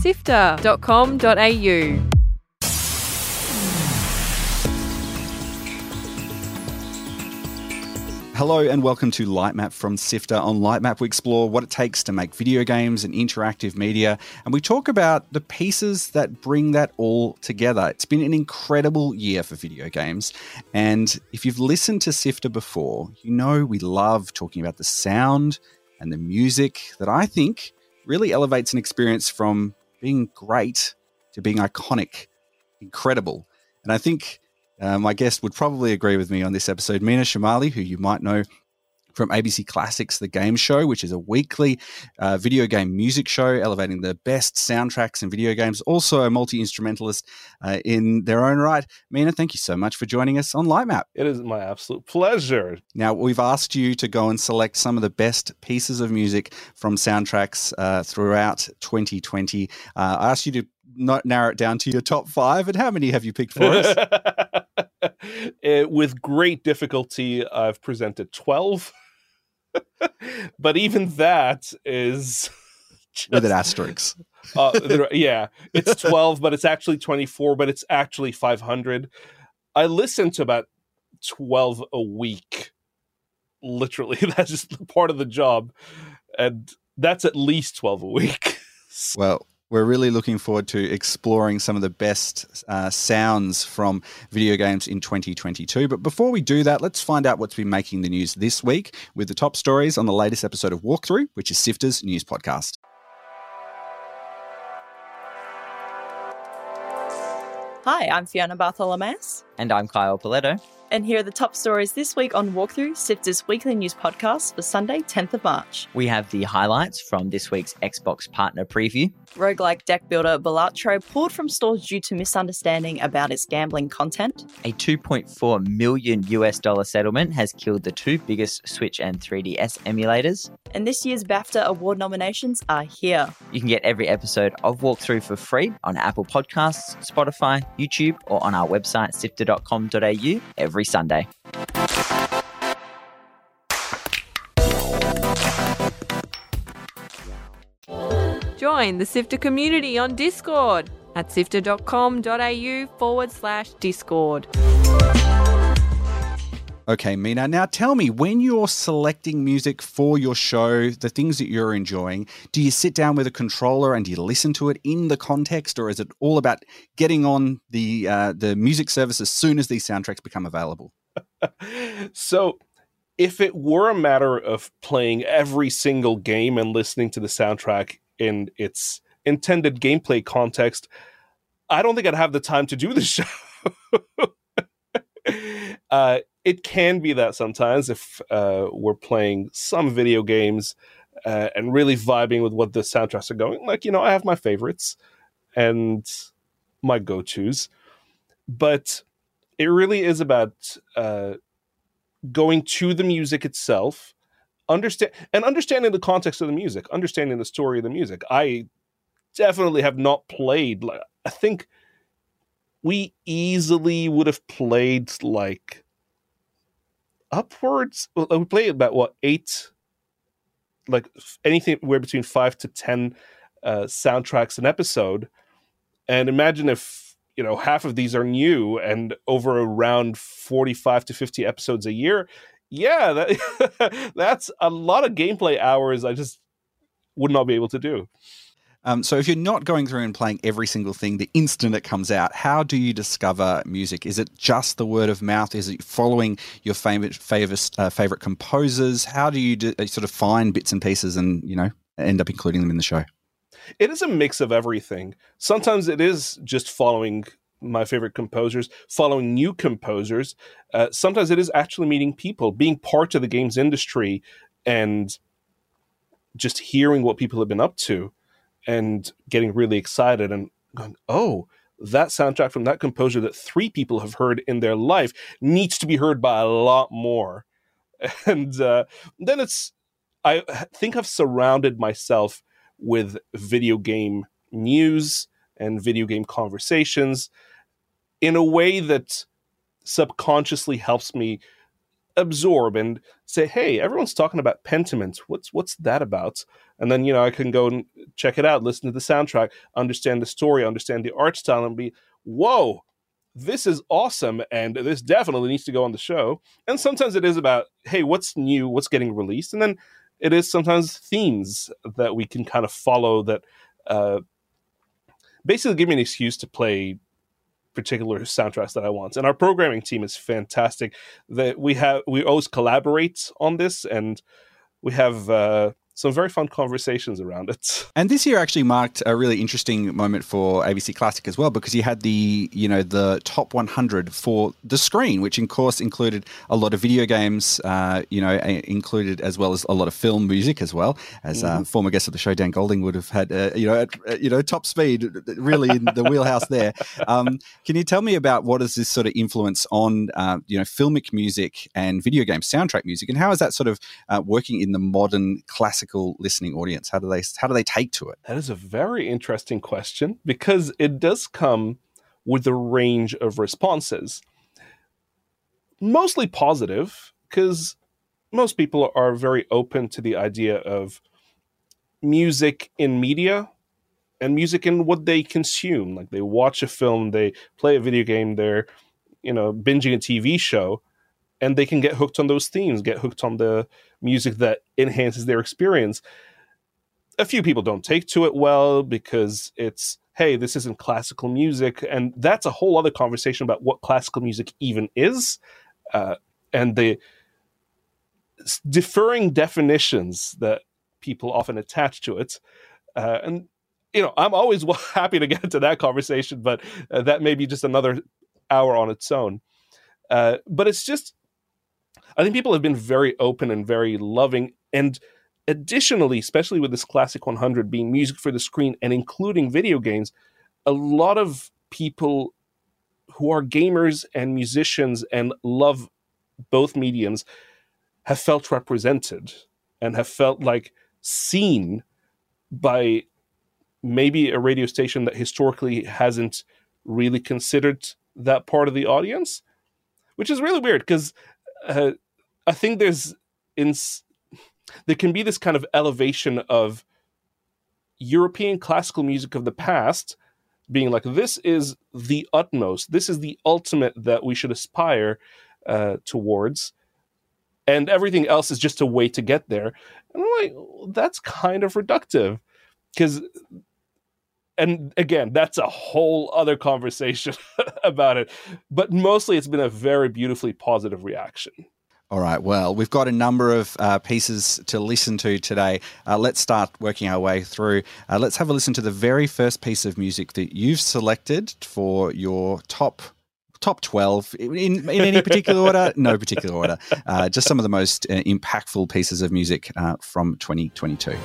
sifter.com.au. Hello and welcome to Lightmap from Sifter. On Lightmap, we explore what it takes to make video games and interactive media, and we talk about the pieces that bring that all together. It's been an incredible year for video games, and if you've listened to Sifter before, you know we love talking about the sound and the music that I think really elevates an experience from being great to being iconic, incredible. And I think uh, my guest would probably agree with me on this episode. Meena Shamaly, who you might know from ABC Classics, The Game Show, which is a weekly uh, video game music show elevating the best soundtracks in video games. Also, a multi instrumentalist uh, in their own right. Meena, thank you so much for joining us on Lightmap. It is my absolute pleasure. Now, we've asked you to go and select some of the best pieces of music from soundtracks uh, throughout 2020. Uh, I asked you to not narrow it down to your top five, and how many have you picked for us? it, with great difficulty, I've presented 12. but even that is just, with an asterisk. uh, yeah, it's 12, but it's actually 24, but it's actually 500. I listen to about 12 a week. Literally, that's just part of the job. And that's at least 12 a week. well, we're really looking forward to exploring some of the best uh, sounds from video games in 2022. But before we do that, let's find out what's been making the news this week with the top stories on the latest episode of Walkthrough, which is Sifter's news podcast. Hi, I'm Fiona Bartholomaeus. And I'm Kyle Pauletto. And here are the top stories this week on Walkthrough, Sifter's weekly news podcast for Sunday, 10th of March. We have the highlights from this week's Xbox partner preview. Roguelike deck builder Balatro pulled from stores due to misunderstanding about its gambling content. A 2.4 million US dollar settlement has killed the two biggest Switch and 3DS emulators. And this year's BAFTA award nominations are here. You can get every episode of Walkthrough for free on Apple Podcasts, Spotify, YouTube, or on our website sifter.com.au every Sunday. Join the Sifter community on Discord at sifter.com.au forward slash Discord. Okay, Meena. Now tell me, when you're selecting music for your show, the things that you're enjoying, do you sit down with a controller and do you listen to it in the context, or is it all about getting on the uh, the music service as soon as these soundtracks become available? so, if it were a matter of playing every single game and listening to the soundtrack in its intended gameplay context, I don't think I'd have the time to do the show. uh, it can be that sometimes if uh, we're playing some video games uh, and really vibing with what the soundtracks are going. Like, you know, I have my favorites and my go tos, but it really is about uh, going to the music itself, understand and understanding the context of the music, understanding the story of the music. I definitely have not played. Like, I think we easily would have played like upwards. We play about what eight, like anything where between five to ten uh, soundtracks an episode. And imagine if you know half of these are new and over around forty-five to fifty episodes a year. Yeah, that, that's a lot of gameplay hours. I just would not be able to do. Um, so if you're not going through and playing every single thing the instant it comes out, how do you discover music? Is it just the word of mouth? Is it following your favorite favorite uh, favorite composers? How do you do, uh, sort of find bits and pieces and you know end up including them in the show? It is a mix of everything. Sometimes it is just following my favorite composers, following new composers. Uh, sometimes it is actually meeting people, being part of the games industry, and just hearing what people have been up to and getting really excited and going, oh, that soundtrack from that composer that three people have heard in their life needs to be heard by a lot more. And uh, then it's, I think I've surrounded myself with video game news and video game conversations in a way that subconsciously helps me absorb and say, "Hey, everyone's talking about Pentiment. What's what's that about?" And then you know I can go and check it out, listen to the soundtrack, understand the story, understand the art style, and be, "Whoa, this is awesome!" And this definitely needs to go on the show. And sometimes it is about, "Hey, what's new? What's getting released?" And then it is sometimes themes that we can kind of follow that uh, basically give me an excuse to play particular soundtracks that I want. And our programming team is fantastic. That we have we always collaborate on this, and we have uh, some very fun conversations around it. And this year actually marked a really interesting moment for ABC Classic as well because you had the you know the top 100 for the screen, which of course included a lot of video games, uh, you know, included as well as a lot of film music as well. As uh, mm-hmm. uh, former guest of the show, Dan Golding would have had uh, you know at, uh, you know top speed, really in the wheelhouse there. Um, can you tell me about what is this sort of influence on uh, you know filmic music and video game soundtrack music, and how is that sort of working in the modern classic classical listening audience? How do they how do they take to it? That is a very interesting question because it does come with a range of responses. Mostly positive because most people are very open to the idea of music in media and music in what they consume. Like they watch a film, they play a video game, they're you know binging a TV show and they can get hooked on those themes, get hooked on the music that enhances their experience. A few people don't take to it well because it's, hey, this isn't classical music. And that's a whole other conversation about what classical music even is uh, and the differing definitions that people often attach to it. Uh, and, you know, I'm always happy to get into that conversation, but uh, that may be just another hour on its own. Uh, but it's just I think people have been very open and very loving. And additionally, especially with this Classic 100 being music for the screen and including video games, a lot of people who are gamers and musicians and love both mediums have felt represented and have felt like seen by maybe a radio station that historically hasn't really considered that part of the audience, which is really weird because uh, I think there's in there can be this kind of elevation of European classical music of the past being like this is the utmost, this is the ultimate that we should aspire uh, towards, and everything else is just a way to get there. And I'm like, that's kind of reductive because and again, that's a whole other conversation about it. But mostly, it's been a very beautifully positive reaction. All right. Well, we've got a number of uh, pieces to listen to today. Uh, let's start working our way through. Uh, let's have a listen to the very first piece of music that you've selected for your top top 12 in, in any particular order no particular order uh, just some of the most uh, impactful pieces of music uh, from 2022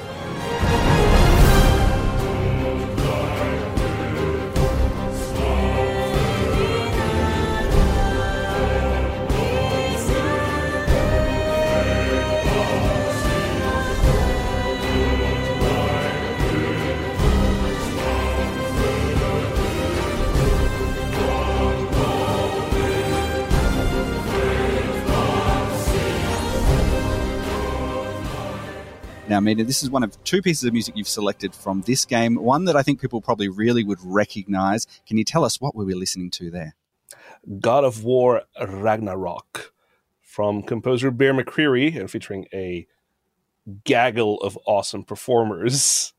Mina, this is one of two pieces of music you've selected from this game. One that I think people probably really would recognize. Can you tell us what we were listening to there? God of War Ragnarok from composer Bear McCreary and featuring a gaggle of awesome performers.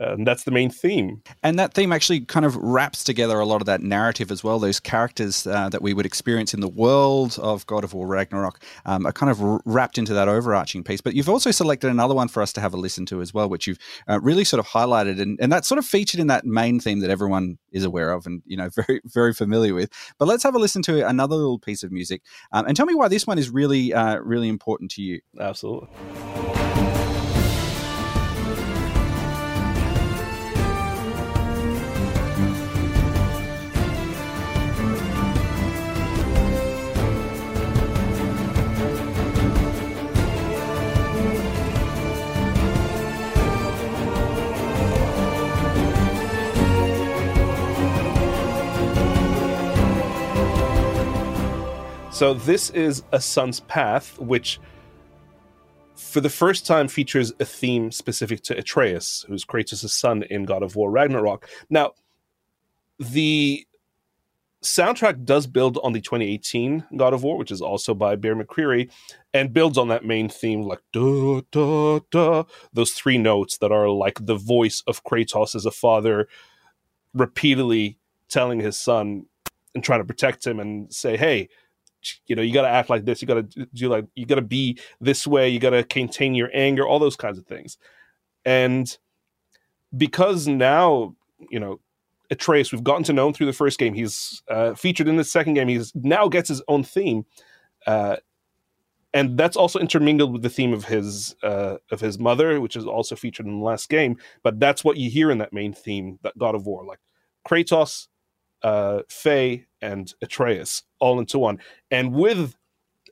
And that's the main theme. And that theme actually kind of wraps together a lot of that narrative as well. Those characters uh, that we would experience in the world of God of War Ragnarok um, are kind of wrapped into that overarching piece. But you've also selected another one for us to have a listen to as well, which you've uh, really sort of highlighted, and, and that's sort of featured in that main theme that everyone is aware of and you know very very familiar with. But let's have a listen to another little piece of music, um, and tell me why this one is really uh, really important to you. Absolutely. So this is A Son's Path, which for the first time features a theme specific to Atreus, who's Kratos' son in God of War Ragnarok. Now, the soundtrack does build on the 2018 God of War, which is also by Bear McCreary, and builds on that main theme, like da da da, those three notes that are like the voice of Kratos as a father, repeatedly telling his son and trying to protect him and say, "Hey, you know, you got to act like this. You got to do like you got to be this way. You got to contain your anger. All those kinds of things." And because now, you know, Atreus, we've gotten to know him through the first game. He's uh, featured in the second game. He's now gets his own theme, uh, and that's also intermingled with the theme of his uh, of his mother, which is also featured in the last game. But that's what you hear in that main theme, that God of War, like Kratos, uh, Faye, and Atreus all into one, and with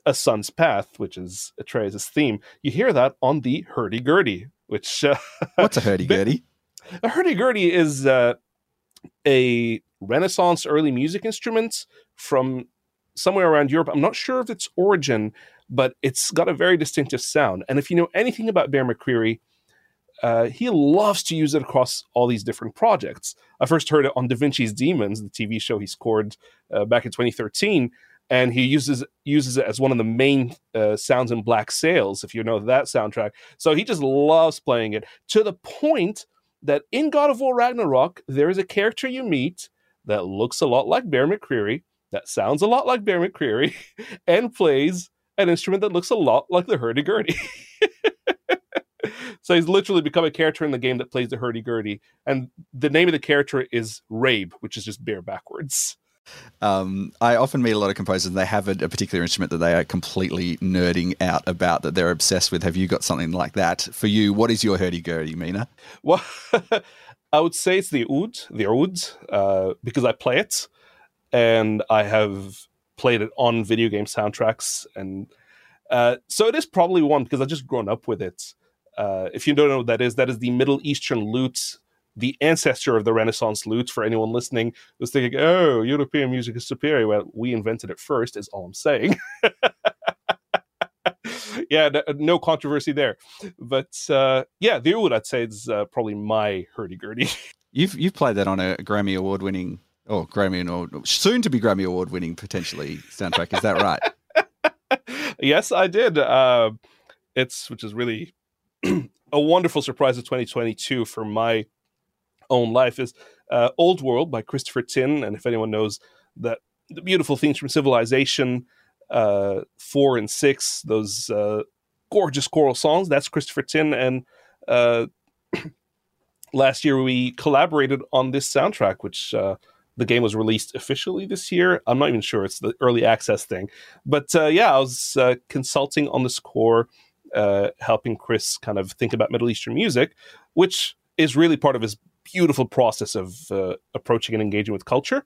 a son's path, which is Atreus' theme, you hear that on the hurdy gurdy. Which uh, what's a hurdy gurdy? A hurdy gurdy is uh, a Renaissance early music instrument from somewhere around Europe. I'm not sure of its origin, but it's got a very distinctive sound. And if you know anything about Bear McCreary, uh, he loves to use it across all these different projects. I first heard it on Da Vinci's Demons, the TV show he scored uh, back in 2013, and he uses uses it as one of the main uh, sounds in Black Sails, if you know that soundtrack. So he just loves playing it to the point that in God of War Ragnarok, there is a character you meet that looks a lot like Bear McCreary, that sounds a lot like Bear McCreary, and plays an instrument that looks a lot like the hurdy-gurdy. so he's literally become a character in the game that plays the hurdy-gurdy. And the name of the character is Raeb, which is just bear backwards. Um, I often meet a lot of composers, and they have a, a, particular instrument that they are completely nerding out about that they're obsessed with. Have you got something like that for you? What is your hurdy gurdy, Meena? Well, I would say it's the oud, the oud, uh, because I play it, and I have played it on video game soundtracks, and uh, so it is probably one because I've just grown up with it. Uh, if you don't know what that is, that is the Middle Eastern lute the ancestor of the Renaissance lute, for anyone listening, was thinking, oh, European music is superior. Well, we invented it first, is all I'm saying. yeah, no controversy there. But uh, yeah, the oud, I'd say, is uh, probably my hurdy-gurdy. you've, you've played that on a Grammy Award winning, or Grammy Award, soon to be Grammy Award winning, potentially, soundtrack. Is that right? yes, I did. Uh, it's, which is really a wonderful surprise of 2022 for my own life is uh, Old World by Christopher Tin. And if anyone knows that the beautiful themes from Civilization uh, 4 and 6, those uh, gorgeous choral songs, that's Christopher Tin. And uh, last year we collaborated on this soundtrack, which uh, the game was released officially this year. I'm not even sure it's the early access thing, but uh, yeah, I was consulting on the score, uh, helping Chris kind of think about Middle Eastern music, which is really part of his beautiful process of uh, approaching and engaging with culture.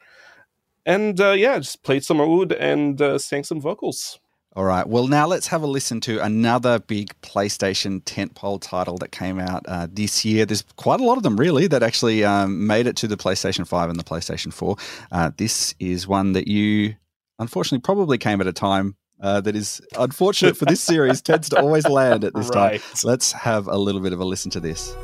And uh, yeah, just played some oud and uh, sang some vocals. All right. Well, now let's have a listen to another big PlayStation tentpole title that came out uh, this year. There's quite a lot of them, really, that actually um, made it to the PlayStation 5 and the PlayStation 4. Uh, this is one that you, unfortunately, probably came at a time uh, that is unfortunate for this series, tends to always land at this right. time. Let's have a little bit of a listen to this.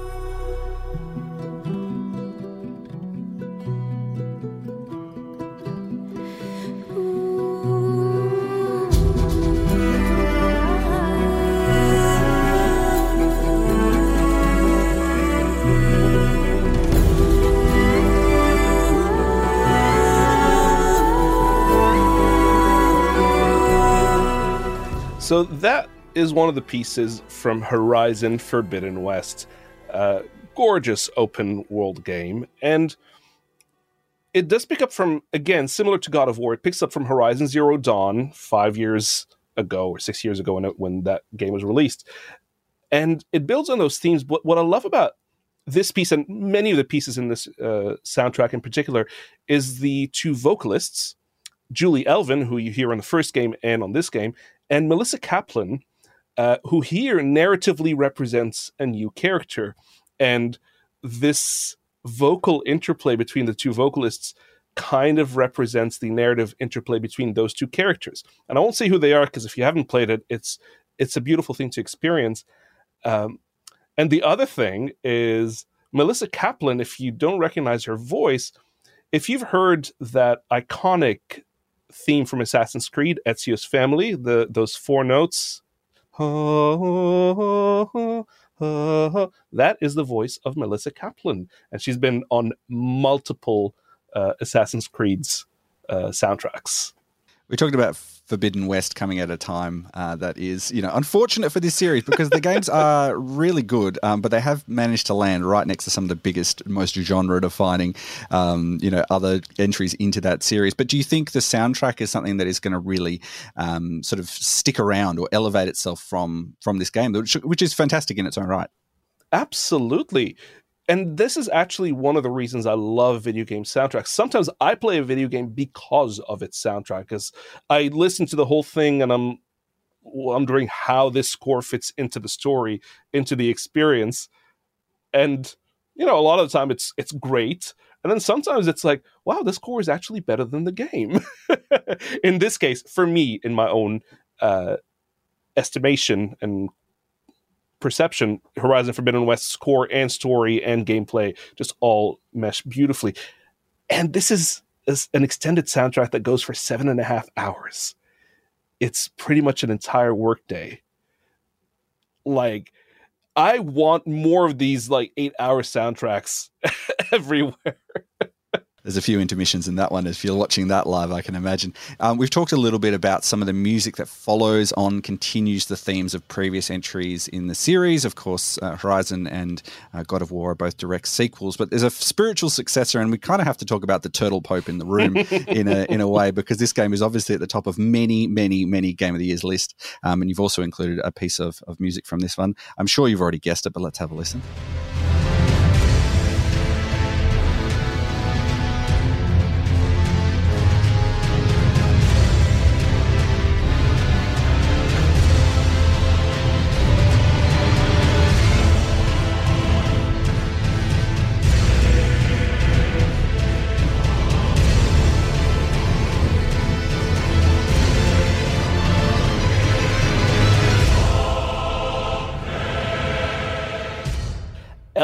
So that is one of the pieces from Horizon Forbidden West. Uh, gorgeous open world game. And it does pick up from, again, similar to God of War, it picks up from Horizon Zero Dawn five years ago or six years ago when, it, when that game was released. And it builds on those themes. But what I love about this piece and many of the pieces in this uh, soundtrack in particular is the two vocalists, Julie Elven, who you hear on the first game and on this game, and Melissa Kaplan, uh, who here narratively represents a new character. And this vocal interplay between the two vocalists kind of represents the narrative interplay between those two characters. And I won't say who they are because if you haven't played it, it's it's a beautiful thing to experience. Um, and the other thing is Melissa Kaplan. If you don't recognize her voice, if you've heard that iconic theme from Assassin's Creed, Ezio's Family, the those four notes, that is the voice of Melissa Kaplan, and she's been on multiple uh, Assassin's Creed's uh, soundtracks. We talked about Forbidden West coming at a time uh, that is, you know, unfortunate for this series because the games are really good, um, but they have managed to land right next to some of the biggest, most genre-defining, um, you know, other entries into that series. But do you think the soundtrack is something that is going to really um, sort of stick around or elevate itself from from this game, which, which is fantastic in its own right? Absolutely and this is actually one of the reasons I love video game soundtracks. Sometimes I play a video game because of its soundtrack, because I listen to the whole thing and I'm wondering how this score fits into the story, into the experience. And you know, a lot of the time it's it's great, and then sometimes it's like, wow, this score is actually better than the game. in this case, for me, in my own uh, estimation and perception, Horizon Forbidden West's core and story and gameplay just all mesh beautifully. And this is, an extended soundtrack that goes for seven and a half hours. It's pretty much an entire workday. Like, I want more of these like eight hour soundtracks everywhere. There's a few intermissions in that one. If you're watching that live, I can imagine. Um, we've talked a little bit about some of the music that follows on, continues the themes of previous entries in the series. Of course, uh, Horizon and uh, God of War are both direct sequels, but there's a spiritual successor, and we kind of have to talk about the Turtle Pope in the room in a in a way because this game is obviously at the top of many, many, many Game of the Year's list. Um, and you've also included a piece of, of music from this one. I'm sure you've already guessed it, but let's have a listen.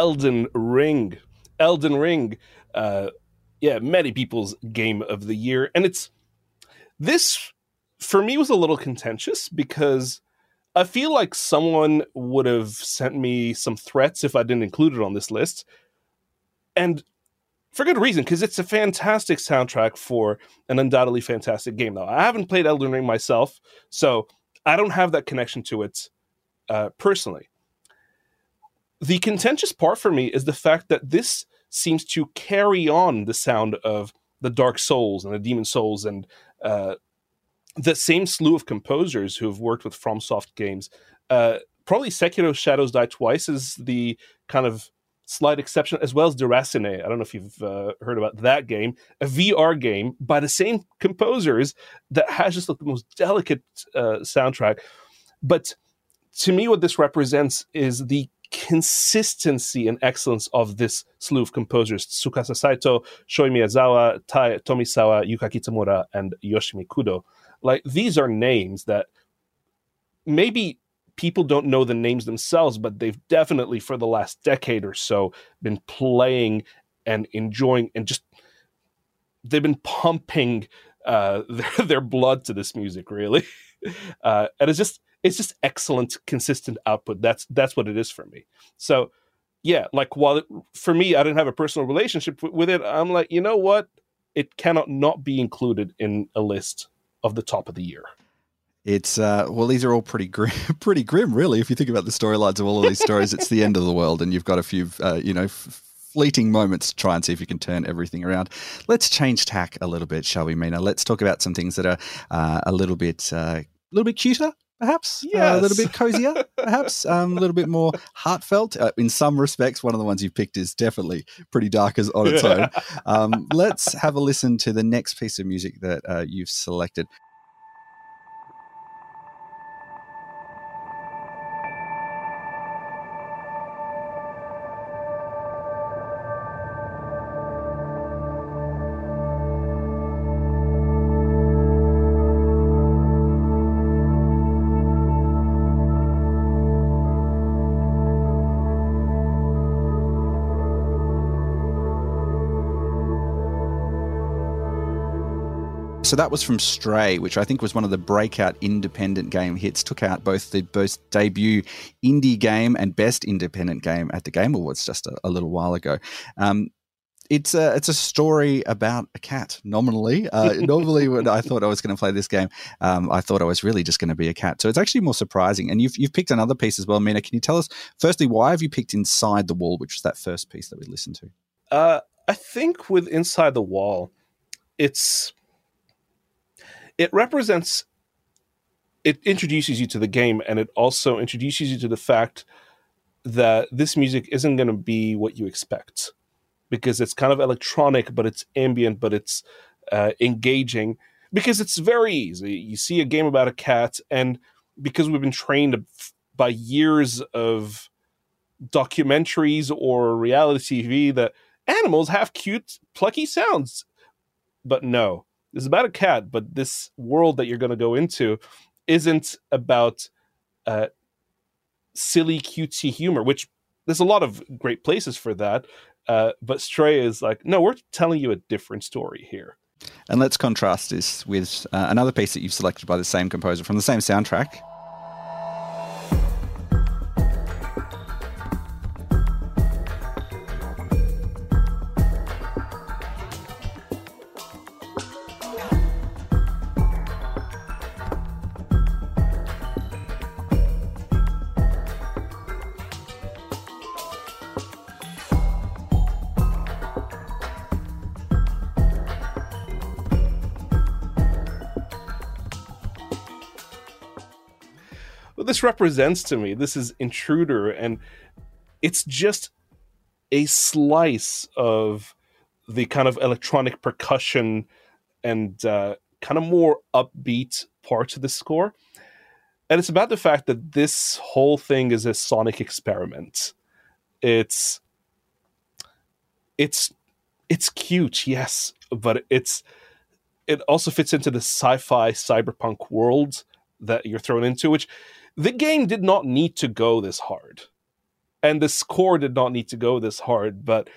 Elden Ring. Elden Ring, uh, yeah, many people's game of the year, and it's this for me was a little contentious because I feel like someone would have sent me some threats if I didn't include it on this list, and for good reason because it's a fantastic soundtrack for an undoubtedly fantastic game. Now I haven't played Elden Ring myself, so I don't have that connection to it uh, personally. The contentious part for me is the fact that this seems to carry on the sound of the Dark Souls and the Demon Souls and uh, the same slew of composers who have worked with FromSoft games. Uh, probably Sekiro Shadows Die Twice is the kind of slight exception, as well as Déraciné. I don't know if you've uh, heard about that game, a VR game by the same composers that has just like the most delicate uh, soundtrack. But to me, what this represents is the consistency and excellence of this slew of composers Tsukasa Saito, Shoei Miyazawa, Tai Tomisawa, Yuka Kitamura, and Yoshimi Kudo. Like, these are names that maybe people don't know the names themselves, but they've definitely, for the last decade or so, been playing and enjoying and just they've been pumping uh, their, their blood to this music, really. Uh, and it's just it's just excellent, consistent output. That's that's what it is for me. So, yeah, like while it, for me, I didn't have a personal relationship with it. I'm like, you know what? It cannot not be included in a list of the top of the year. It's uh, well, these are all pretty grim, pretty grim, really. If you think about the storylines of all of these stories, it's the end of the world, and you've got a few, uh, you know. F- fleeting moments to try and see if you can turn everything around. Let's change tack a little bit, shall we, Meena? Let's talk about some things that are uh, a little bit, uh, a little bit cuter, perhaps yes. uh, a little bit cozier, perhaps um, a little bit more heartfelt. Uh, in some respects, one of the ones you've picked is definitely pretty dark as on its own. Um, let's have a listen to the next piece of music that uh, you've selected. So that was from Stray, which I think was one of the breakout independent game hits. Took out both the both debut indie game and best independent game at the Game Awards just a, a little while ago. Um, it's a it's a story about a cat. Nominally, uh, normally when I thought I was going to play this game, um, I thought I was really just going to be a cat. So it's actually more surprising. And you've you've picked another piece as well, Meena. Can you tell us firstly why have you picked Inside the Wall, which was that first piece that we listened to? Uh, I think with Inside the Wall, it's it represents it introduces you to the game and it also introduces you to the fact that this music isn't going to be what you expect because it's kind of electronic but it's ambient but it's uh, engaging because it's very easy. You see a game about a cat and because we've been trained by years of documentaries or reality tv that animals have cute plucky sounds. But no is about a cat, but this world that you're going to go into isn't about uh, silly, cutesy humor, which there's a lot of great places for that. Uh, but Stray is like, no, we're telling you a different story here. And let's contrast this with uh, another piece that you've selected by the same composer from the same soundtrack. Represents to me. This is Intruder, and it's just a slice of the kind of electronic percussion and uh, kind of more upbeat parts of the score. And it's about the fact that this whole thing is a sonic experiment. It's it's it's cute, yes, but it's it also fits into the sci-fi cyberpunk world that you're thrown into, which the game did not need to go this hard. And the score did not need to go this hard, but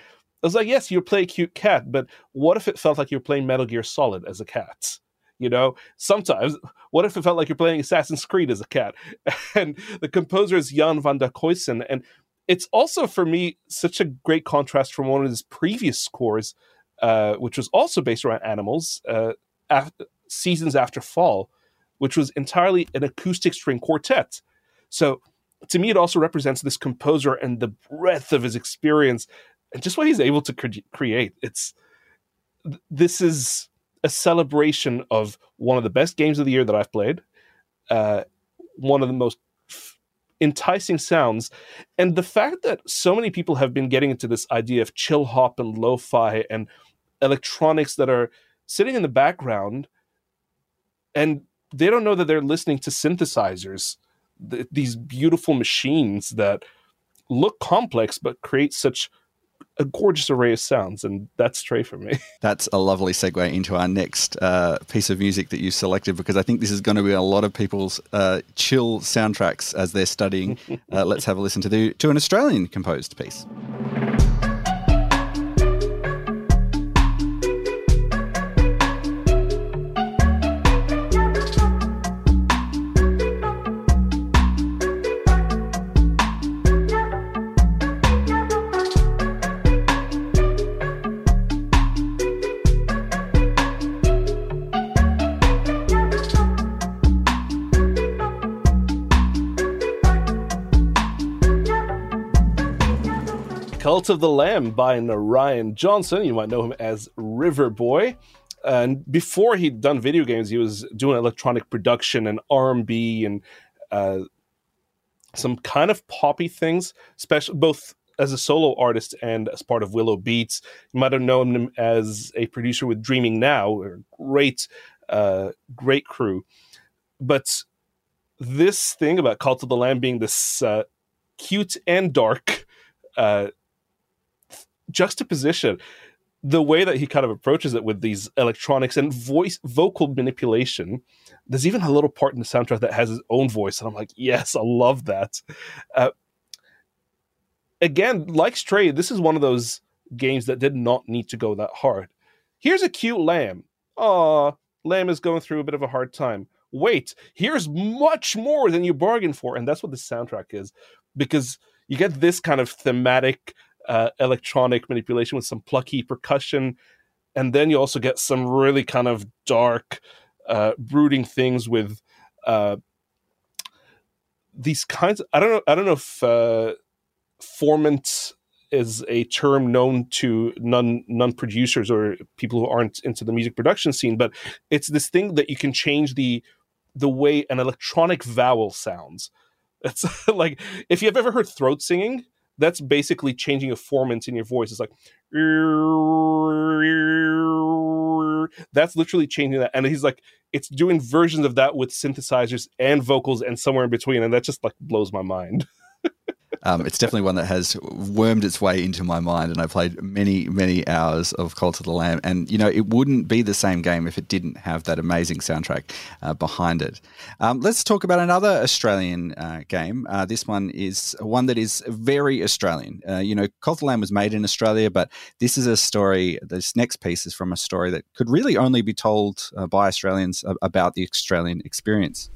I was like, yes, you play cute cat, but what if it felt like you're playing Metal Gear Solid as a cat? You know, sometimes, what if it felt like you're playing Assassin's Creed as a cat? And the composer is Yann van der Cruyssen. And it's also, for me, such a great contrast from one of his previous scores, uh, which was also based around animals, uh, after, Seasons After Fall, which was entirely an acoustic string quartet. So to me, it also represents this composer and the breadth of his experience and just what he's able to cre- create. It's this is a celebration of one of the best games of the year that I've played, uh, one of the most f- enticing sounds, and the fact that so many people have been getting into this idea of chill hop and lo-fi and electronics that are sitting in the background and they don't know that they're listening to synthesizers, th- these beautiful machines that look complex but create such a gorgeous array of sounds, and that's Stray for me. That's a lovely segue into our next uh, piece of music that you selected because I think this is going to be a lot of people's uh, chill soundtracks as they're studying. uh, let's have a listen to the to an Australian composed piece. Cult of the Lamb by Ryan Johnson. You might know him as River Boy. And before he'd done video games, he was doing electronic production and R&B and uh, some kind of poppy things, special both as a solo artist and as part of Willow Beats. You might have known him as a producer with Dreaming Now, great, uh, great crew. But this thing about Cult of the Lamb being this uh, cute and dark uh, juxtaposition the way that he kind of approaches it with these electronics and voice vocal manipulation there's even a little part in the soundtrack that has his own voice and i'm like yes i love that uh, again like stray this is one of those games that did not need to go that hard here's a cute lamb ah Lamb is going through a bit of a hard time. Wait, here's much more than you bargained for. And that's what the soundtrack is. Because you get this kind of thematic uh, electronic manipulation with some plucky percussion. And then you also get some really kind of dark, uh, brooding things with uh, these kinds. Of, I don't know. I don't know if uh, formant is a term known to non non producers or people who aren't into the music production scene, but it's this thing that you can change the the way an electronic vowel sounds. It's like if you've ever heard throat singing, that's basically changing a formant in your voice. It's like that's literally changing that. And he's like, it's doing versions of that with synthesizers and vocals and somewhere in between, and that just like blows my mind. Um, it's definitely one that has wormed its way into my mind, and I played many, many hours of Cult of the Lamb. And you know, it wouldn't be the same game if it didn't have that amazing soundtrack uh, behind it. Um, let's talk about another Australian uh, game. Uh, this one is one that is very Australian. Uh, you know, Cult of the Lamb was made in Australia, but this is a story. This next piece is from a story that could really only be told uh, by Australians about the Australian experience.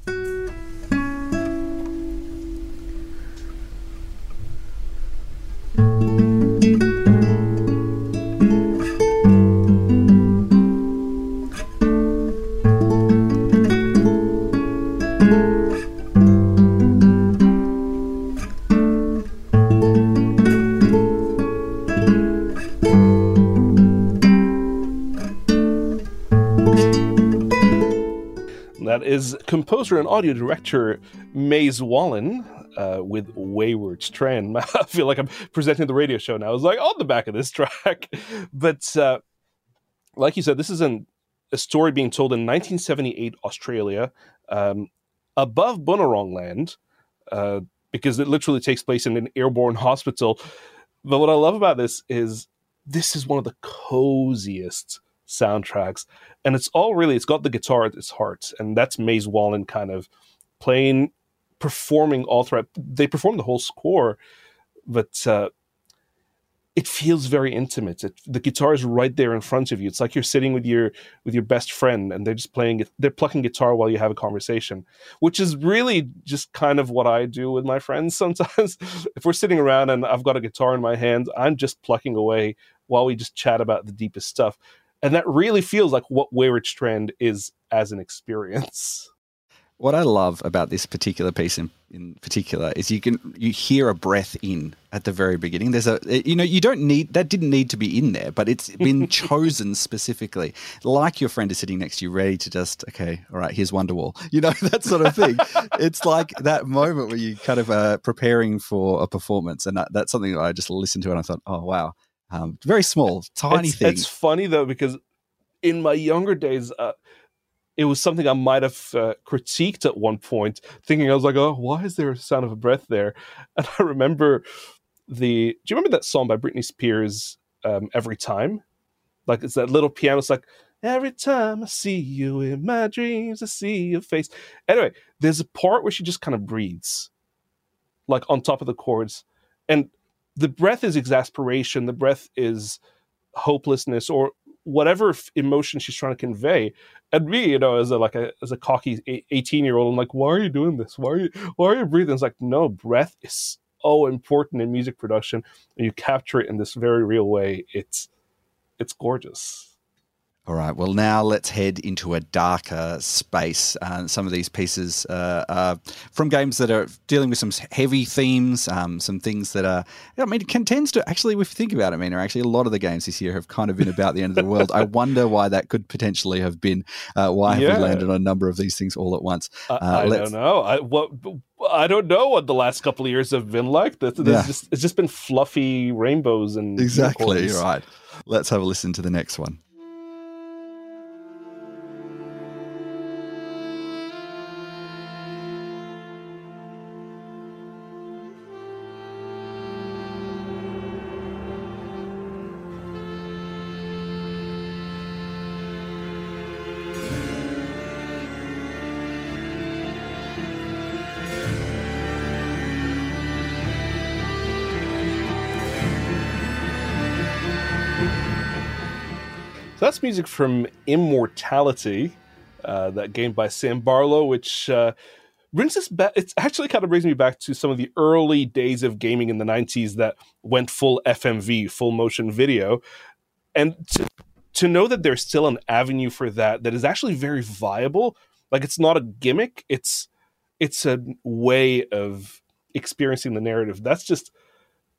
Composer and audio director Maze Wallen uh, with Wayward Strand. I feel like I'm presenting the radio show now. I was like on the back of this track. but uh, like you said, this is an, a story being told in 1978 Australia um, above Bunurong land uh, because it literally takes place in an airborne hospital. But what I love about this is this is one of the coziest soundtracks. And it's all really it's got the guitar at its heart. And that's maze Wallen kind of playing performing all throughout. They perform the whole score but uh, it feels very intimate. It, the guitar is right there in front of you. It's like you're sitting with your with your best friend and they're just playing they're plucking guitar while you have a conversation which is really just kind of what i do with my friends sometimes. If we're sitting around and i've got a guitar in my hand i'm just plucking away while we just chat about the deepest stuff and that really feels like what Wayward Strand is as an experience. What I love about this particular piece in, in particular is you can you hear a breath in at the very beginning. There's a eh, you know you don't need that didn't need to be in there, but it's been chosen specifically, like your friend is sitting next to you, ready to just okay, all right, here's Wonderwall, you know that sort of thing. it's like that moment where you kind of are preparing for a performance, and that, that's something that I just listened to and I thought, oh wow, um, very small, tiny it's, thing. It's funny though because in my younger days, uh, it was something I might have uh, critiqued at one point, thinking I was like, "Oh, why is there a sound of a breath there?" And I remember the. Do you remember that song by Britney Spears? Um, Every time, like it's that little piano. It's like every time I see you in my dreams, I see your face. Anyway, there's a part where she just kind of breathes, like on top of the chords, and the breath is exasperation the breath is hopelessness or whatever emotion she's trying to convey. And me you know as a like a as a cocky 18 year old i'm like why are you doing this? Why are you why are you breathing? It's like no breath is so important in music production and you capture it in this very real way. It's it's gorgeous all right. Well, now let's head into a darker space. Uh, some of these pieces uh, are from games that are dealing with some heavy themes, um, some things that are, I mean, it tends to actually, if you think about it, I mean, actually a lot of the games this year have kind of been about the end of the world. I wonder why that could potentially have been. Uh, why have yeah. we landed on a number of these things all at once? I, uh, I don't know. I, what, I don't know what the last couple of years have been like. yeah. just, it's just been fluffy rainbows and exactly unicorns. right. Let's have a listen to the next one. That's music from Immortality. uh, that game by Sam Barlow, which uh, brings us back. It actually kind of brings me back to some of the early days of gaming in the '90s that went full FMV, full motion video, and to to know that there's still an avenue for that that is actually very viable. Like it's not a gimmick. It's it's a way of experiencing the narrative. That's just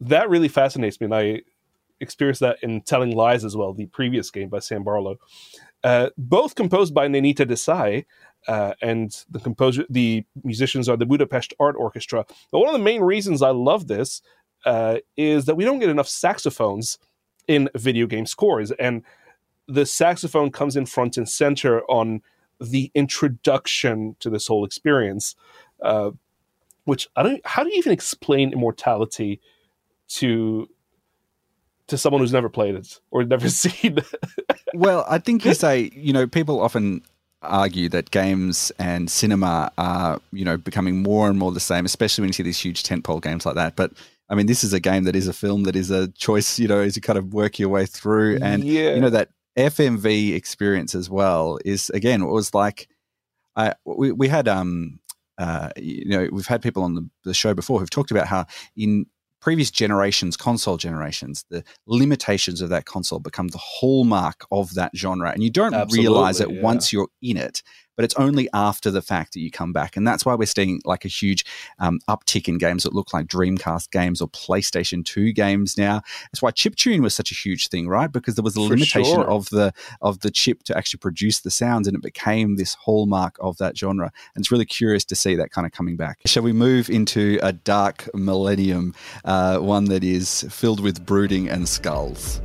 that really fascinates me, and I experienced that in Telling Lies as well, the previous game by Sam Barlow. Uh, both composed by Nainita Desai, uh, and the composer, the musicians are the Budapest Art Orchestra. But one of the main reasons I love this uh, is that we don't get enough saxophones in video game scores, and the saxophone comes in front and center on the introduction to this whole experience. Uh, which I don't. How do you even explain immortality to to someone who's never played it or never seen? well, I think you say you know people often argue that games and cinema are you know becoming more and more the same, especially when you see these huge tentpole games like that. But I mean, this is a game that is a film that is a choice, you know, as you kind of work your way through, and yeah. you know that FMV experience as well is again it was like I we we had um uh, you know, we've had people on the, the show before who've talked about how in previous generations, console generations, the limitations of that console become the hallmark of that genre. And you don't Absolutely, realize it yeah. once you're in it but it's only after the fact that you come back. And that's why we're seeing like a huge um, uptick in games that look like Dreamcast games or PlayStation 2 games now. That's why chip tune was such a huge thing, right? Because there was a limitation sure. of the of the chip to actually produce the sounds and it became this hallmark of that genre. And it's really curious to see that kind of coming back. Shall we move into a dark millennium, uh, one that is filled with brooding and skulls?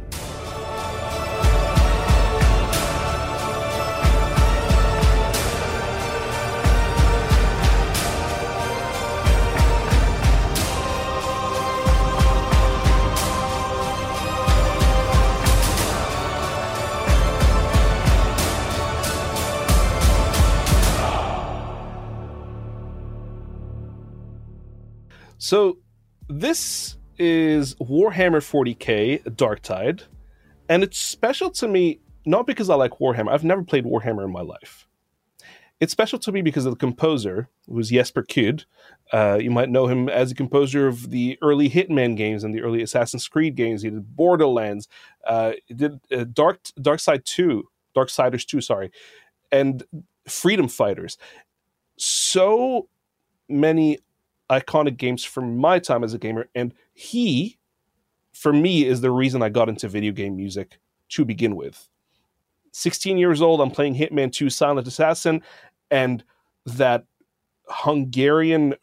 So this is Warhammer 40k Darktide, and it's special to me not because I like Warhammer. I've never played Warhammer in my life. It's special to me because of the composer, who's Jesper Kyd. Uh, you might know him as a composer of the early Hitman games and the early Assassin's Creed games. He did Borderlands, uh, he did uh, Dark Dark Side Two, Darksiders Two, sorry, and Freedom Fighters. So many iconic games from my time as a gamer. And he, for me, is the reason I got into video game music to begin with. 16 years old, I'm playing Hitman 2 Silent Assassin, and that Hungarian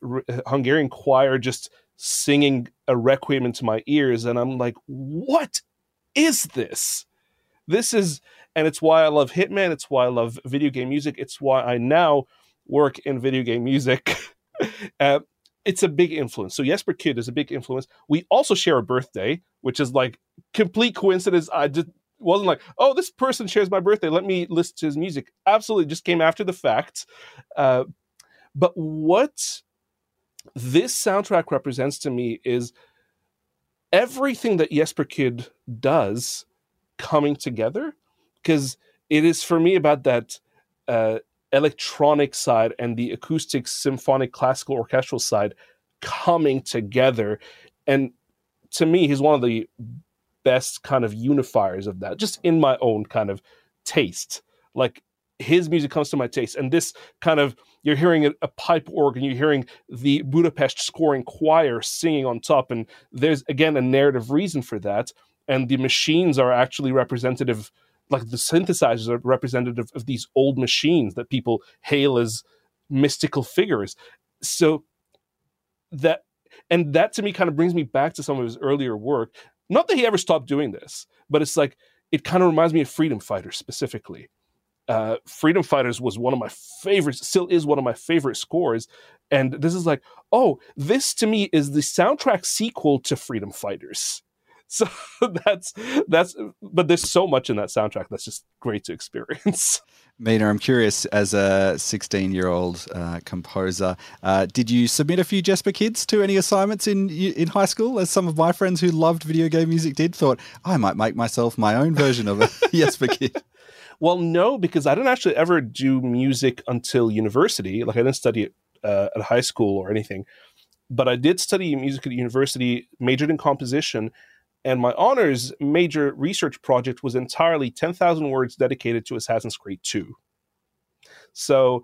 Hungarian choir just singing a requiem into my ears, and I'm like, what is this? This is, and it's why I love Hitman. It's why I love video game music. It's why I now work in video game music. uh, it's a big influence. So Jesper Kyd is a big influence. We also share a birthday, which is like complete coincidence. I just wasn't like, oh, this person shares my birthday. Let me listen to his music. Absolutely, just came after the fact. Uh, but what this soundtrack represents to me is everything that Jesper Kyd does coming together, because it is for me about that. Uh, electronic side and the acoustic symphonic classical orchestral side coming together. And to me he's one of the best kind of unifiers of that just in my own kind of taste. Like his music comes to my taste and this kind of you're hearing a, a, pipe organ you're hearing the budapest scoring choir singing on top and there's again a narrative reason for that and the machines are actually representative like the synthesizers are representative of these old machines that people hail as mystical figures. So that and that to me kind of brings me back to some of his earlier work. Not that he ever stopped doing this, but it's like it kind of reminds me of Freedom Fighters specifically. Uh, Freedom Fighters was one of my favorites, still is one of my favorite scores. And this is like, oh, this to me is the soundtrack sequel to Freedom Fighters. So that's that's but there's so much in that soundtrack that's just great to experience. Meena, I'm curious, as a 16 year old uh, composer, uh, did you submit a few Jesper Kyds to any assignments in in high school? As some of my friends who loved video game music did, thought I might make myself my own version of a Jesper Kyd. Well, no, because I didn't actually ever do music until university. Like I didn't study it uh, at high school or anything, but I did study music at university, majored in composition, and my honors major research project was entirely 10,000 words dedicated to Assassin's Creed 2. So,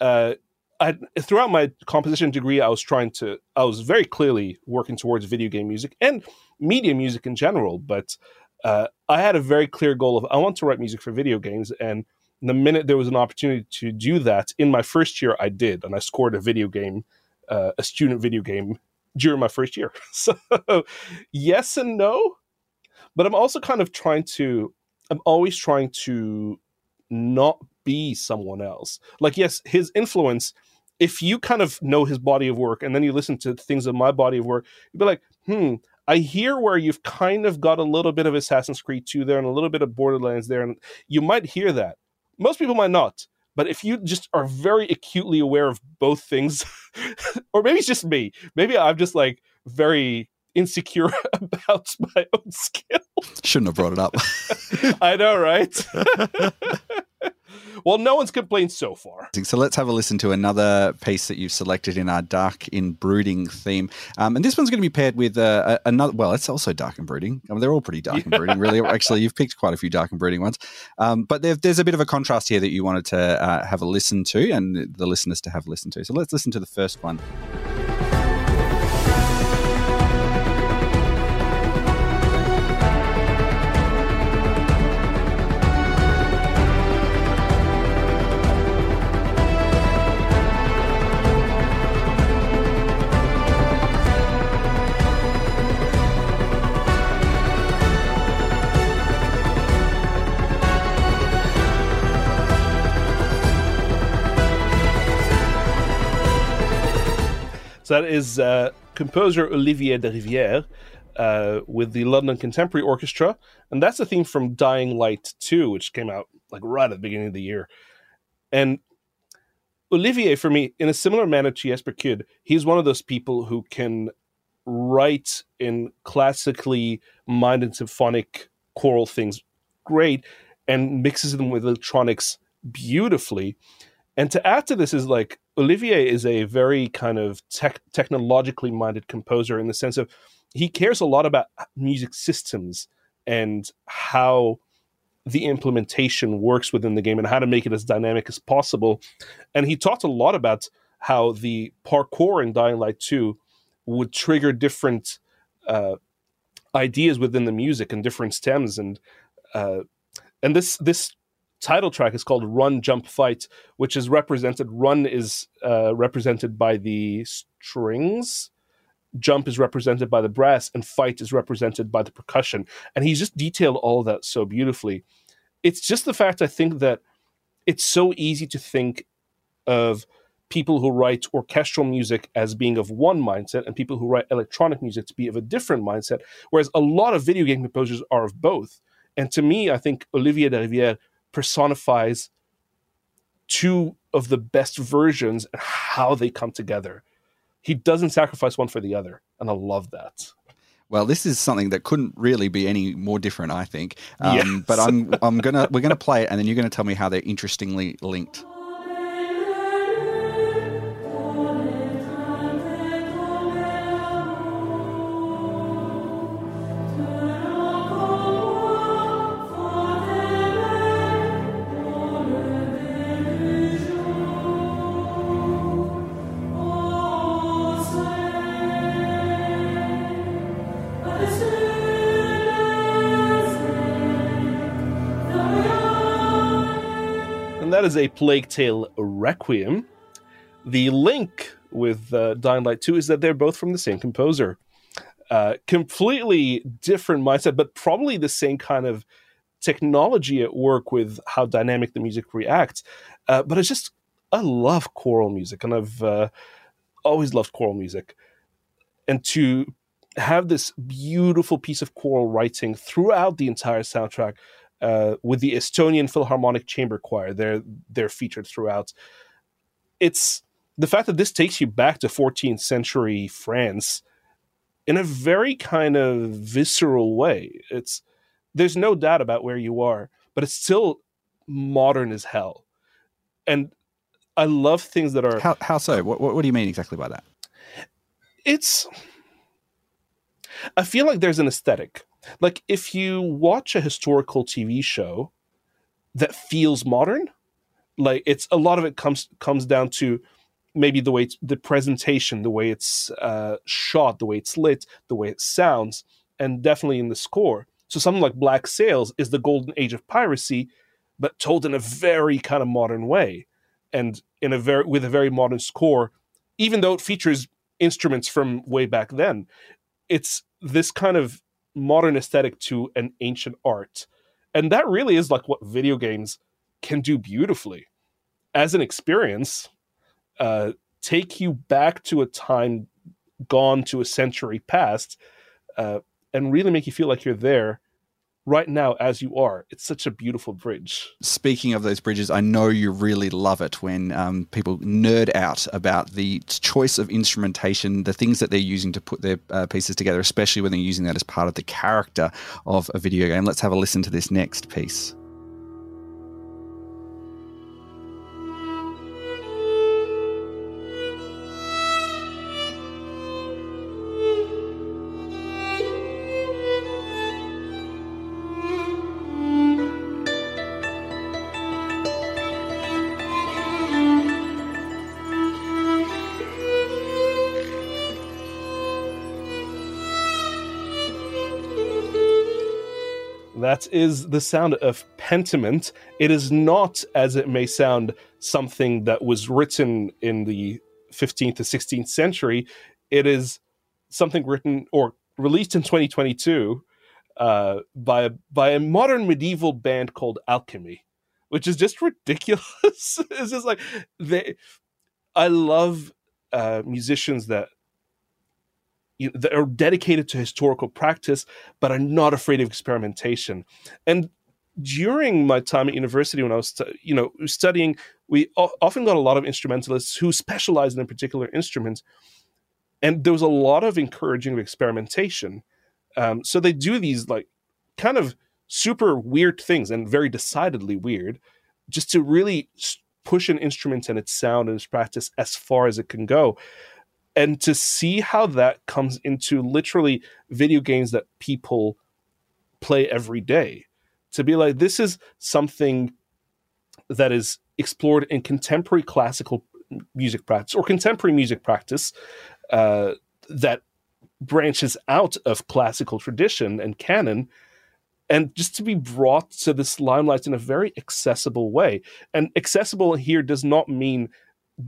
uh, I, throughout my composition degree, I was trying to, I was very clearly working towards video game music and media music in general. But uh, I had a very clear goal of I want to write music for video games. And the minute there was an opportunity to do that in my first year, I did. And I scored a video game, uh, a student video game during my first year. So, yes and no. But I'm also kind of trying to, I'm always trying to not be someone else. Like, yes, his influence, if you kind of know his body of work and then you listen to things of my body of work, you'd be like, hmm, I hear where you've kind of got a little bit of Assassin's Creed 2 there and a little bit of Borderlands there. And you might hear that. Most people might not. But if you just are very acutely aware of both things, or maybe it's just me, maybe I'm just like very insecure about my own skill. Shouldn't have brought it up. I know, right? Well, no one's complained so far. So let's have a listen to another piece that you've selected in our dark in brooding theme. Um, and this one's going to be paired with uh, another. Well, it's also dark and brooding. I mean, they're all pretty dark and brooding, really. Actually, you've picked quite a few dark and brooding ones. Um, but there's a bit of a contrast here that you wanted to uh, have a listen to, and the listeners to have a listen to. So let's listen to the first one. So that is uh, composer Olivier Derivière uh, with the London Contemporary Orchestra, and that's a theme from Dying Light 2, which came out like right at the beginning of the year. And Olivier, for me, in a similar manner to Jesper Kyd, he's one of those people who can write in classically minded symphonic choral things great and mixes them with electronics beautifully. And to add to this is like Olivier is a very kind of tech, technologically minded composer in the sense of he cares a lot about music systems and how the implementation works within the game and how to make it as dynamic as possible. And he talked a lot about how the parkour in Dying Light 2 would trigger different uh, ideas within the music and different stems and uh, and this this title track is called Run Jump Fight, which is represented. Run is uh, represented by the strings. Jump is represented by the brass, and fight is represented by the percussion. And he's just detailed all that so beautifully. It's just the fact I think that it's so easy to think of people who write orchestral music as being of one mindset and people who write electronic music to be of a different mindset, whereas a lot of video game composers are of both. And to me, I think Olivier Derivière personifies two of the best versions and how they come together. He doesn't sacrifice one for the other, and I love that. Well, this is something that couldn't really be any more different, I think. Um, yes. But I'm I'm gonna we're gonna play it, and then you're gonna tell me how they're interestingly linked. A Plague Tale Requiem. The link with uh, Dying Light 2 is that they're both from the same composer. Uh, completely different mindset, but probably the same kind of technology at work with how dynamic the music reacts. Uh, but it's just, I love choral music, and I've uh, always loved choral music. And to have this beautiful piece of choral writing throughout the entire soundtrack uh, with the Estonian Philharmonic Chamber Choir. They're they're featured throughout. It's the fact that this takes you back to 14th century France in a very kind of visceral way. It's there's no doubt about where you are, but it's still modern as hell. And I love things that are How, how so? What, what, what do you mean exactly by that? it's I feel like there's an aesthetic. Like if you watch a historical TV show that feels modern, like it's a lot of it comes comes down to maybe the way the presentation, the way it's uh, shot, the way it's lit, the way it sounds, and definitely in the score. So something like Black Sails is the golden age of piracy, but told in a very kind of modern way, and in a very with a very modern score, even though it features instruments from way back then. It's this kind of modern aesthetic to an ancient art. And that really is like what video games can do beautifully. As an experience, uh, take you back to a time gone to a century past uh, and really make you feel like you're there right now as you are. It's such a beautiful bridge. Speaking of those bridges, I know you really love it when um, people nerd out about the choice of instrumentation, the things that they're using to put their uh, pieces together, especially when they're using that as part of the character of a video game. Let's have a listen to this next piece. That is the sound of Pentiment. It is not, as it may sound, something that was written in the 15th to 16th century. It is something written or released in 2022 uh, by a, by a modern medieval band called Alkemie, which is just ridiculous. it's just like they. I love uh, musicians that you know, that are dedicated to historical practice, but are not afraid of experimentation. And during my time at university, when I was, you know, studying, we often got a lot of instrumentalists who specialized in a particular instrument, and there was a lot of encouraging of experimentation. Um, so they do these like kind of super weird things and very decidedly weird, just to really push an instrument and its sound and its practice as far as it can go and to see how that comes into literally video games that people play every day. To be like this is something that is explored in contemporary classical music practice or contemporary music practice uh, that branches out of classical tradition and canon and just to be brought to this limelight in a very accessible way. And accessible here does not mean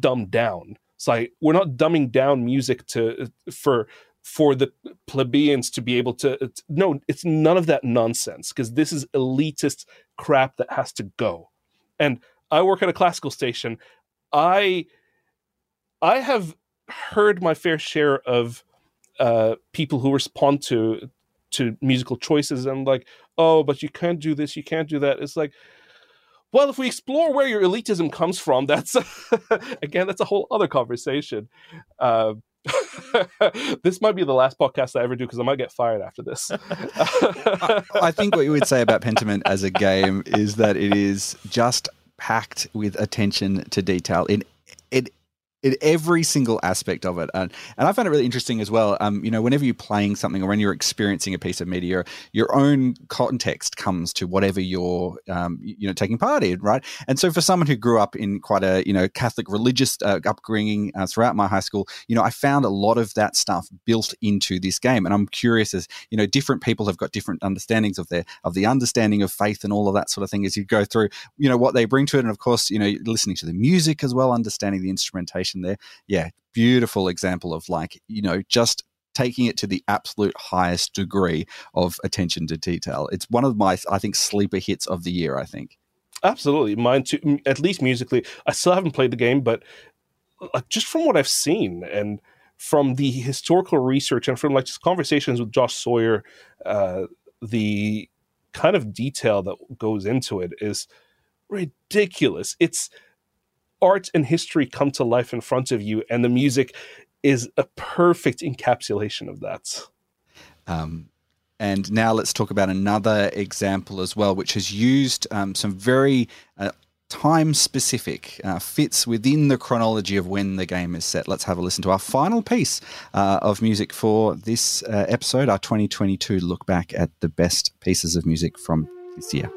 dumbed down it's like we're not dumbing down music to for for the plebeians to be able to no it's none of that nonsense because this is elitist crap that has to go. And i work at a classical station. I i have heard my fair share of uh, people who respond to to musical choices and like oh but you can't do this you can't do that. It's like well, if we explore where your elitism comes from, that's again, that's a whole other conversation. Uh, this might be the last podcast I ever do because I might get fired after this. I, I think what you would say about Pentiment as a game is that it is just packed with attention to detail in in every single aspect of it. And, and I found it really interesting as well. Um, you know, whenever you're playing something or when you're experiencing a piece of media, your own context comes to whatever you're, um, you know, taking part in, right? And so for someone who grew up in quite a, you know, Catholic religious uh, upbringing uh, throughout my high school, you know, I found a lot of that stuff built into this game. And I'm curious as, you know, different people have got different understandings of their, of the understanding of faith and all of that sort of thing as you go through, you know, what they bring to it. And of course, you know, listening to the music as well, understanding the instrumentation there. Yeah, beautiful example of like, you know, just taking it to the absolute highest degree of attention to detail. It's one of my, I think, sleeper hits of the year, I think. Absolutely. Mine too, at least musically. I still haven't played the game, but just from what I've seen and from the historical research and from like just conversations with Josh Sawyer, uh, the kind of detail that goes into it is ridiculous. It's art and history come to life in front of you, and the music is a perfect encapsulation of that. Um, And now let's talk about another example as well, which has used um, some very uh, time specific, uh, fits within the chronology of when the game is set. Let's have a listen to our final piece uh, of music for this uh, episode, our 2022 look back at the best pieces of music from this year.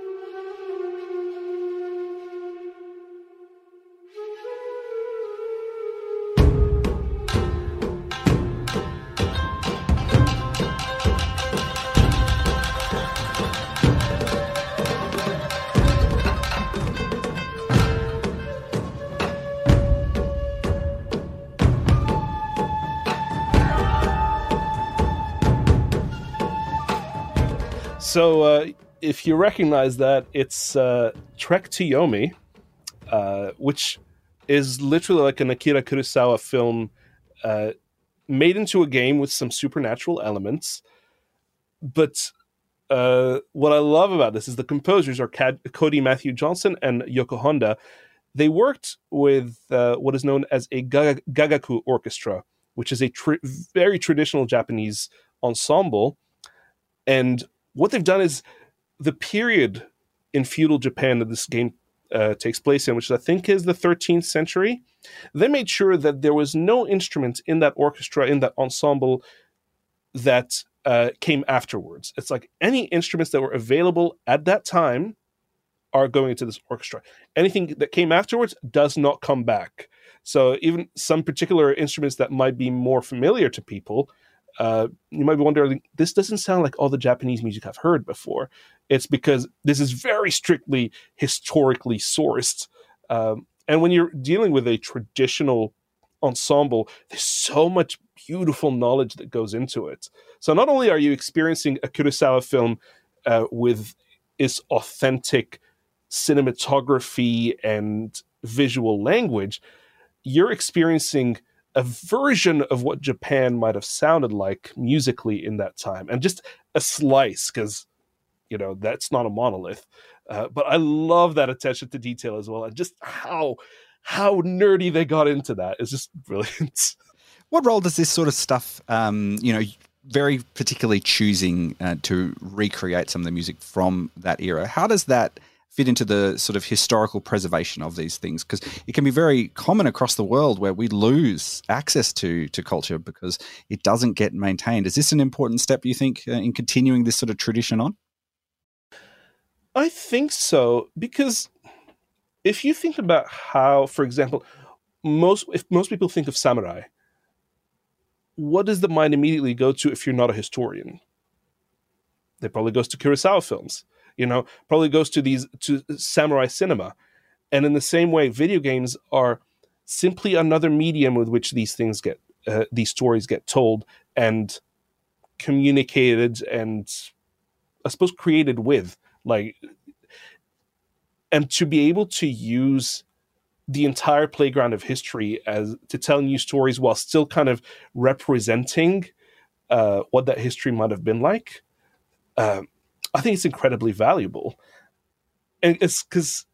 So, uh, if you recognize that, it's uh, Trek to Yomi, uh, which is literally like an Akira Kurosawa film uh, made into a game with some supernatural elements. But uh, what I love about this is the composers are Cad- Cody Matthew Johnson and Yoko Honda. They worked with uh, what is known as a gaga- gagaku orchestra, which is a tr- very traditional Japanese ensemble. And what they've done is the period in feudal Japan that this game uh, takes place in, which I think is the 13th century, they made sure that there was no instrument in that orchestra, in that ensemble, that uh, came afterwards. It's like any instruments that were available at that time are going into this orchestra. Anything that came afterwards does not come back. So even some particular instruments that might be more familiar to people uh, you might be wondering, this doesn't sound like all the Japanese music I've heard before. It's because this is very strictly historically sourced. Um, and when you're dealing with a traditional ensemble, there's so much beautiful knowledge that goes into it. So not only are you experiencing a Kurosawa film uh, with its authentic cinematography and visual language, you're experiencing a version of what Japan might have sounded like musically in that time, and just a slice because you know that's not a monolith. Uh, but I love that attention to detail as well, and just how how nerdy they got into that is just brilliant. What role does this sort of stuff, um, you know, very particularly choosing uh, to recreate some of the music from that era? How does that fit into the sort of historical preservation of these things because it can be very common across the world where we lose access to to culture because it doesn't get maintained. Is this an important step you think uh, in continuing this sort of tradition on? I think so because if you think about how for example most if most people think of samurai what does the mind immediately go to if you're not a historian? It probably goes to kurosawa films you know probably goes to these to samurai cinema. And in the same way video games are simply another medium with which these things get uh, these stories get told and communicated and i suppose created with like and to be able to use the entire playground of history as to tell new stories while still kind of representing uh, what that history might have been like uh, I think it's incredibly valuable. And it's because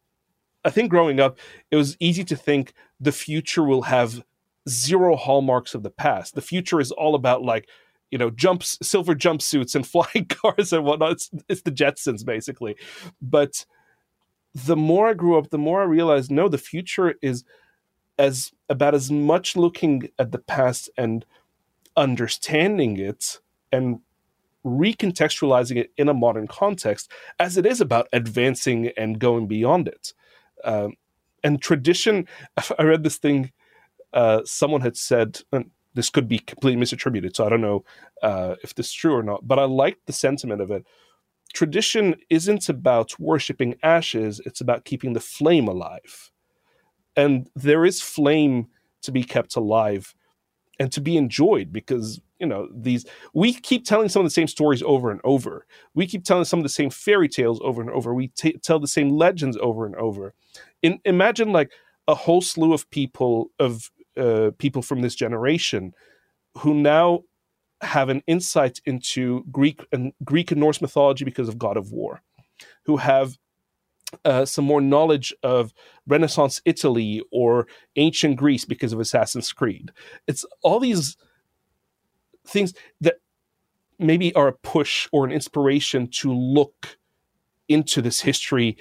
I think growing up, it was easy to think the future will have zero hallmarks of the past. The future is all about like, you know, jumps, silver jumpsuits and flying cars and whatnot. It's, it's the Jetsons basically. But the more I grew up, the more I realized no, the future is as about as much looking at the past and understanding it and recontextualizing it in a modern context as it is about advancing and going beyond it. Um, and tradition, I read this thing, uh, someone had said, and this could be completely misattributed, so I don't know uh, if this is true or not, but I liked the sentiment of it. Tradition isn't about worshiping ashes, it's about keeping the flame alive. And there is flame to be kept alive and to be enjoyed because you know these we keep telling some of the same stories over and over. We keep telling some of the same fairy tales over and over. We t- tell the same legends over and over. In, imagine like a whole slew of people of uh, people from this generation who now have an insight into greek and greek and norse mythology because of god of war who have uh, some more knowledge of Renaissance Italy or ancient Greece because of Assassin's Creed. It's all these things that maybe are a push or an inspiration to look into this history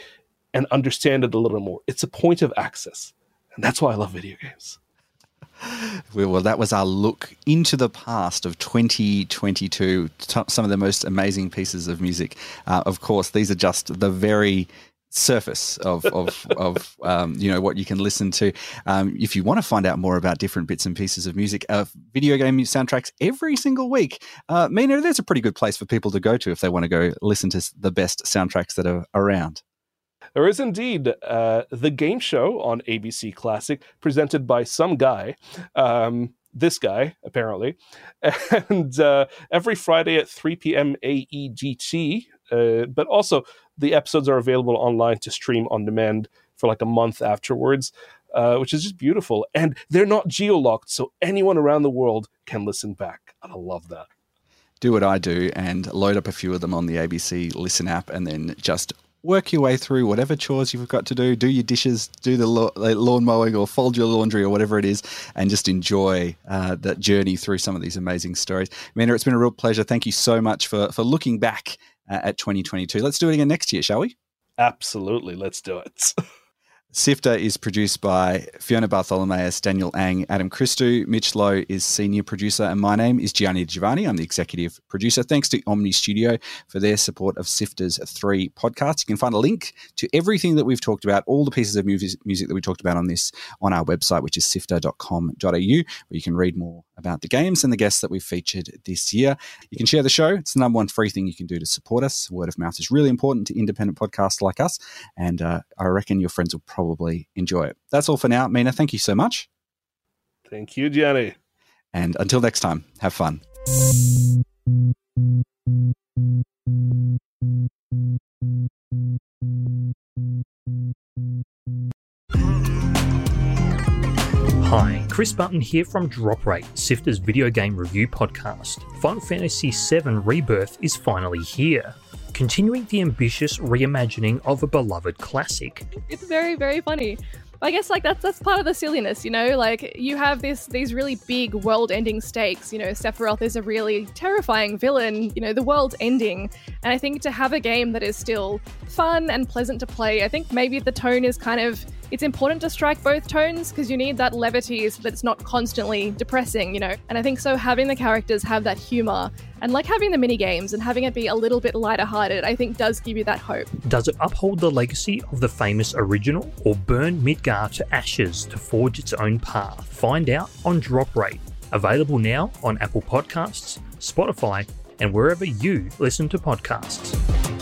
and understand it a little more. It's a point of access. And that's why I love video games. Well, that was our look into the past of 2022. Some of the most amazing pieces of music. Uh, of course, these are just the very surface of of, of um, you know what you can listen to. Um, if you want to find out more about different bits and pieces of music, uh, video game soundtracks every single week, uh, Meena, there's a pretty good place for people to go to if they want to go listen to the best soundtracks that are around. There is indeed uh, the game show on ABC Classic, presented by some guy. Um, this guy, apparently. And uh, every Friday at 3 p.m. AEDT. Uh, but also, the episodes are available online to stream on demand for like a month afterwards, uh, which is just beautiful. And they're not geolocked, so anyone around the world can listen back. And I love that do what I do and load up a few of them on the ABC Listen app and then just work your way through whatever chores you've got to do. Do your dishes, do the lawn mowing, or fold your laundry, or whatever it is, and just enjoy uh, that journey through some of these amazing stories. Amanda, it's been a real pleasure. Thank you so much for for looking back at 2022. Let's do it again next year, shall we? Absolutely, let's do it. Sifter is produced by Fiona Bartholomaeus, Daniel Ang, Adam Christou. Mitch Loh is senior producer, and my name is Gianni Giovanni. I'm the executive producer. Thanks to Omny Studio for their support of Sifter's three podcasts. You can find a link to everything that we've talked about, all the pieces of music, music that we talked about on this, on our website, which is sifter.com.au, where you can read more about the games and the guests that we've featured this year. You can share the show. It's the number one free thing you can do to support us. Word of mouth is really important to independent podcasts like us, and uh, I reckon your friends will probably probably enjoy it. That's all for now. Meena, thank you so much. Thank you, Jenny. And until next time, have fun. Hi, Chris Button here from Drop Rate, Sifter's video game review podcast. Final Fantasy VII Rebirth is finally here continuing the ambitious reimagining of a beloved classic. It's very, very funny. I guess like that's that's part of the silliness, you know. Like you have this these really big world-ending stakes. You know, Sephiroth is a really terrifying villain. You know, the world's ending, and I think to have a game that is still fun and pleasant to play, I think maybe the tone is kind of it's important to strike both tones because you need that levity so that it's not constantly depressing, you know. And I think so having the characters have that humor and like having the mini games and having it be a little bit lighter hearted, I think does give you that hope. Does it uphold the legacy of the famous original or burn Midgar to ashes to forge its own path? Find out on Drop Rate. Available now on Apple Podcasts, Spotify, and wherever you listen to podcasts.